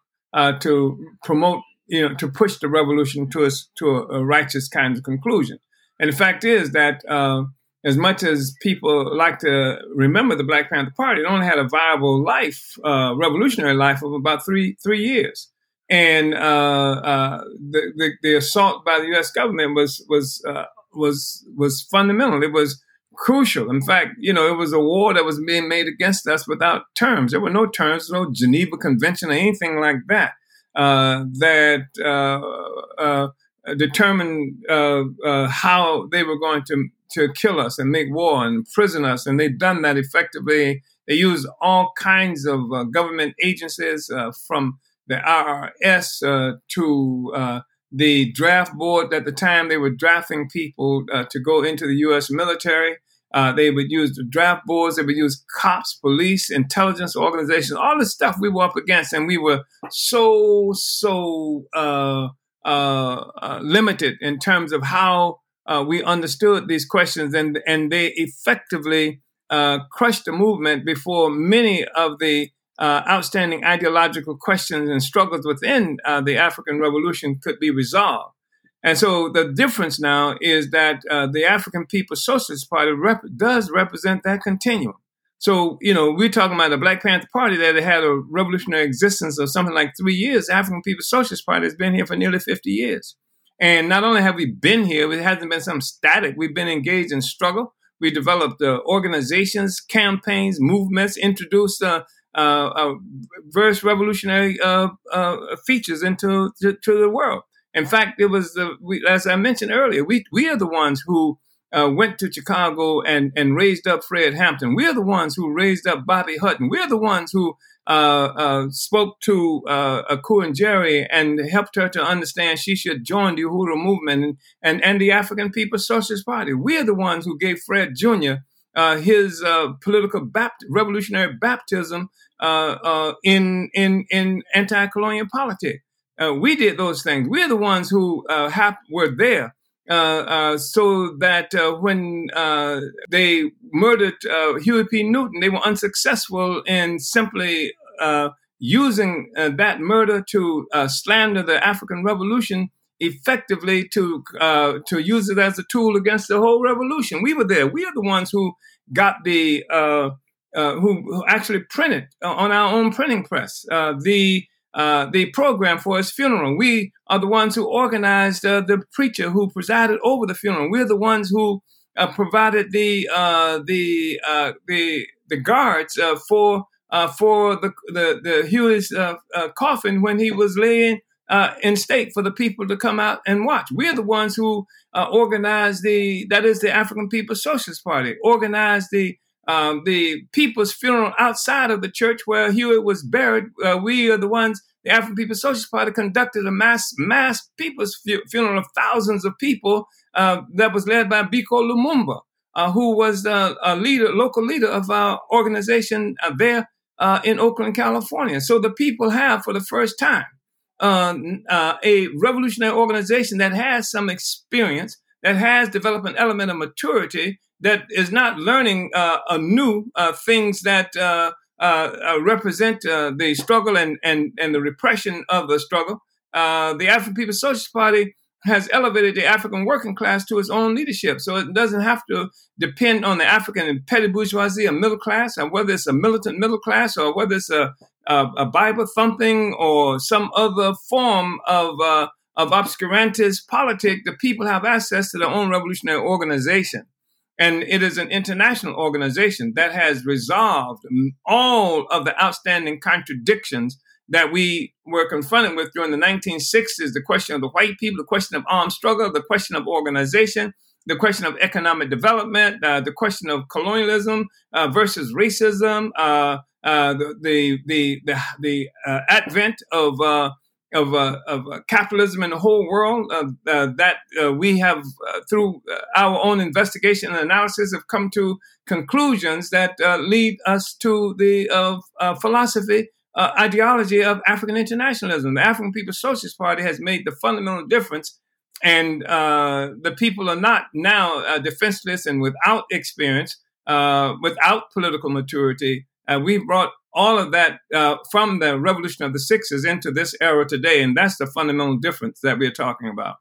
to promote, you know, to push the revolution to, us, to a, a righteous kind of conclusion. And the fact is that uh, as much as people like to remember the Black Panther Party, it only had a viable life, uh, revolutionary life of about three three years. And uh, uh the, the, the assault by the U.S. government was was uh, was was fundamental. It was crucial. In fact, you know, it was a war that was being made against us without terms. There were no terms, no Geneva Convention or anything like that. Uh, that uh, uh, uh, how they were going to to kill us and make war and imprison us, and they've done that effectively. They use all kinds of uh, government agencies, uh, from the IRS to the draft board. At the time, they were drafting people to go into the U.S. military. Uh, they would use the draft boards. They would use cops, police, intelligence organizations, all the stuff we were up against, and we were so so uh, uh, uh, limited in terms of how uh, we understood these questions, and and they effectively uh, crushed the movement before many of the uh, outstanding ideological questions and struggles within the African Revolution could be resolved. And so the difference now is that uh, the African People's Socialist Party rep- does represent that continuum. So, you know, we're talking about the Black Panther Party that had a revolutionary existence of something like three years. The African People's Socialist Party has been here for nearly 50 years. And not only have we been here, it hasn't been some static. We've been engaged in struggle. We developed uh, organizations, campaigns, movements, introduced uh, uh, uh various revolutionary uh, uh, features into to, to, the world. In fact, it was the, we, as I mentioned earlier, we we are the ones who uh, went to Chicago and, and raised up Fred Hampton. We're the ones who raised up Bobby Hutton. We're the ones who uh, uh, spoke to uh, Akunyeri and Jerry and helped her to understand she should join the Uhuru movement and, and, and the African People's Socialist Party. We're the ones who gave Fred Jr. Uh, his uh, political bapt- revolutionary baptism uh, uh, in, in, in anti colonial politics. we did those things. We're the ones who hap- were there uh, uh, so that uh, when uh, they murdered uh, Huey P. Newton, they were unsuccessful in simply uh, using that murder to slander the African Revolution effectively to to use it as a tool against the whole revolution. We were there. We are the ones who got the who, who, actually printed on our own printing press the uh, the program for his funeral. We are the ones who organized uh, the preacher who presided over the funeral. We're the ones who uh, provided the uh, the uh, the the guards for for the the, the Huey's coffin when he was laying in state for the people to come out and watch. We're the ones who organized the that is the African People's Socialist Party organized the um, the people's funeral outside of the church where Hewitt was buried. Uh, we are the ones, the African People's Socialist Party conducted a mass mass people's fu- funeral of thousands of people uh, that was led by Biko Lumumba, uh, who was a leader, local leader of our organization uh, there uh, in Oakland, California. So the people have, for the first time, uh, a revolutionary organization that has some experience, that has developed an element of maturity that is not learning uh, anew uh, things that uh, uh, uh represent uh, the struggle and, and, and the repression of the struggle. the African People's Socialist Party has elevated the African working class to its own leadership. So it doesn't have to depend on the African petty bourgeoisie or middle class, and whether it's a militant middle class or whether it's a, a, a Bible thumping or some other form of, uh, of obscurantist politic, the people have access to their own revolutionary organization. And it is an international organization that has resolved all of the outstanding contradictions that we were confronted with during the 1960s the question of the white people, the question of armed struggle, the question of organization, the question of economic development, uh, the question of colonialism uh, versus racism, uh, uh the, the, the, the, uh, advent of uh, of, uh, of uh, capitalism in the whole world uh, uh that uh, we have, uh, through our own investigation and analysis, have come to conclusions that lead us to the philosophy, ideology of African internationalism. The African People's Socialist Party has made the fundamental difference, and the people are not now defenseless and without experience, without political maturity. we've brought all of that uh, from the revolution of the sixes into this era today, and that's the fundamental difference that we're talking about.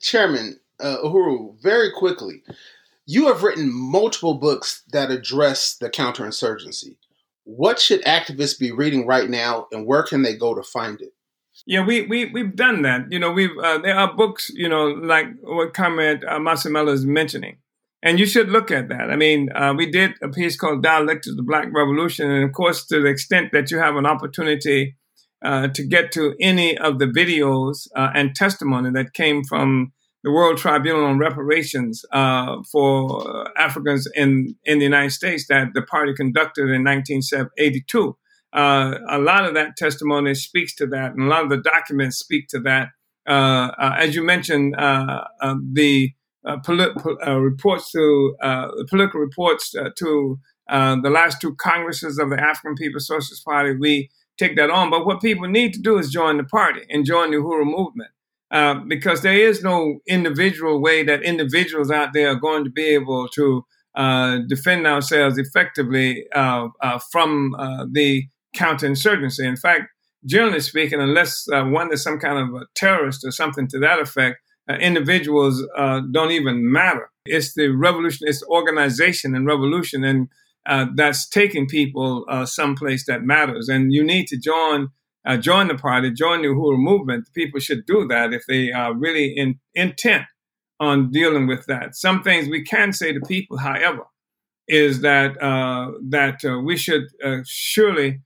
Chairman uh, Uhuru, very quickly, you have written multiple books that address the counterinsurgency. What should activists be reading right now, and where can they go to find it? Yeah, we we we've done that. You know, we've uh, there are books. You know, like what Comrade uh, Masamela is mentioning and you should look at that. I mean, uh, we did a piece called Dialectics of the Black Revolution. And of course, to the extent that you have an opportunity uh, to get to any of the videos uh, and testimony that came from the World Tribunal on Reparations uh, for Africans in, in the United States that the party conducted in 1982. Uh, a lot of that testimony speaks to that, and a lot of the documents speak to that. Uh, as you mentioned, the polit- uh, reports to uh, political reports uh, to uh, the last two Congresses of the African People's Socialist Party. We take that on, but what people need to do is join the party and join the Uhuru movement. Uh, because there is no individual way that individuals out there are going to be able to defend ourselves effectively from the counterinsurgency. In fact, generally speaking, unless one is some kind of a terrorist or something to that effect, uh, individuals uh, don't even matter. It's the revolution, it's organization and revolution, and uh, that's taking people uh, someplace that matters. And you need to join uh, join the party, join the Uhuru movement. People should do that if they are really in, intent on dealing with that. Some things we can say to people, however, is that uh, that we should surely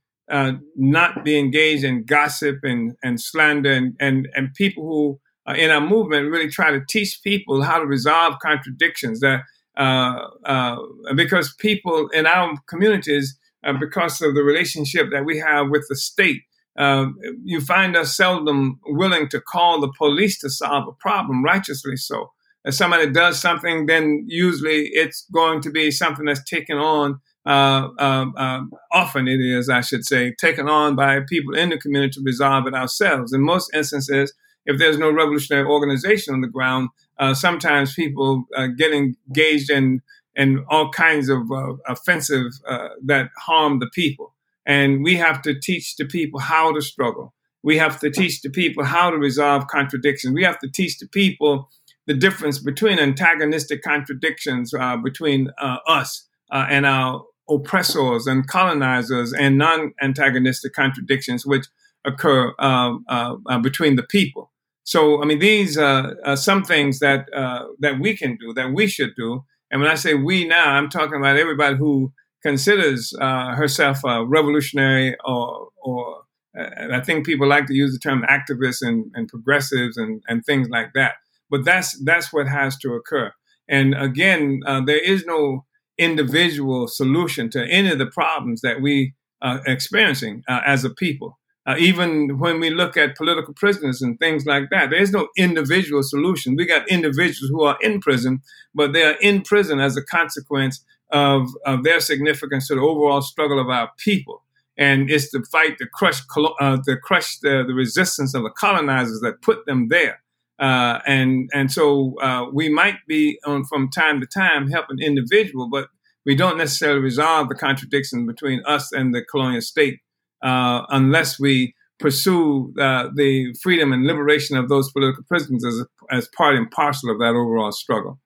not be engaged in gossip and, and slander and, and, and people who uh, in our movement really try to teach people how to resolve contradictions that uh, uh, because people in our communities uh, because of the relationship that we have with the state um, you find us seldom willing to call the police to solve a problem righteously so if somebody does something then usually it's going to be something that's taken on uh, um, um, often it is, I should say, taken on by people in the community to resolve it ourselves. In most instances, if there's no revolutionary organization on the ground, uh, sometimes people uh, get engaged in in all kinds of uh, offensive uh, that harm the people. And we have to teach the people how to struggle. We have to teach the people how to resolve contradictions. We have to teach the people the difference between antagonistic contradictions uh, between uh, us and our oppressors and colonizers and non-antagonistic contradictions which occur uh, uh, between the people. So, I mean, these are some things that uh, that we can do, that we should do. And when I say we now, I'm talking about everybody who considers herself a revolutionary or or I think people like to use the term activists and, and progressives and, and things like that. But that's that's what has to occur. And again, uh, there is no individual solution to any of the problems that we are experiencing uh, as a people. Uh, even when we look at political prisoners and things like that, there's no individual solution. We got individuals who are in prison, but they are in prison as a consequence of, of their significance to the overall struggle of our people. And it's the fight to crush, uh, to crush the, the resistance of the colonizers that put them there. Uh, and and so uh, we might be on from time to time helping individual, but we don't necessarily resolve the contradiction between us and the colonial state unless we pursue uh, the freedom and liberation of those political prisoners as, as part and parcel of that overall struggle.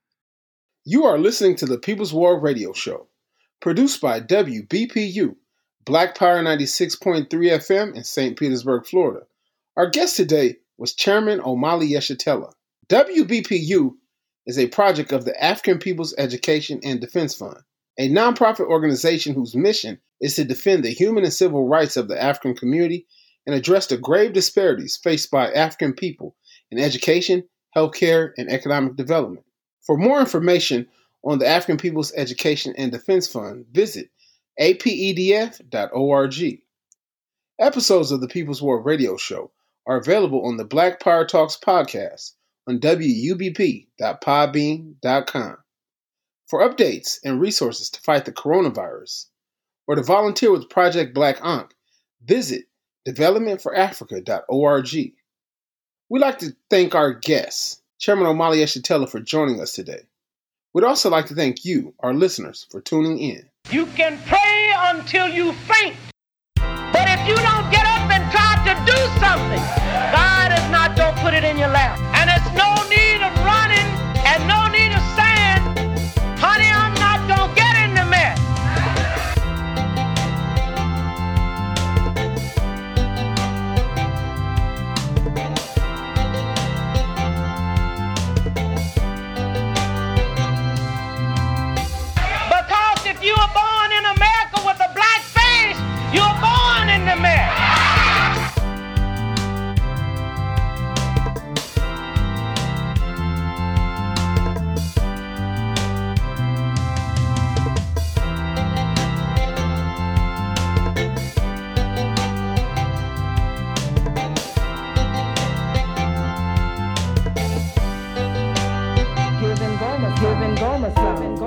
You are listening to the People's War Radio Show, produced by WBPU, Black Power 96.3 FM in St. Petersburg, Florida. Our guest today was Chairman Omali Yeshitela. WBPU is a project of the African People's Education and Defense Fund, a nonprofit organization whose mission is to defend the human and civil rights of the African community and address the grave disparities faced by African people in education, healthcare, and economic development. For more information on the African People's Education and Defense Fund, visit apedf.org. Episodes of the People's War radio show are available on the Black Power Talks podcast on wubp.podbean.com. For updates and resources to fight the coronavirus or to volunteer with Project Black Ankh, visit developmentforafrica.org. We'd like to thank our guests, Chairman Omali Yeshitela, for joining us today. We'd also like to thank you, our listeners, for tuning in. You can pray until you faint, but if you don't get up and try to do something, God is not going to put it in your lap. Seven.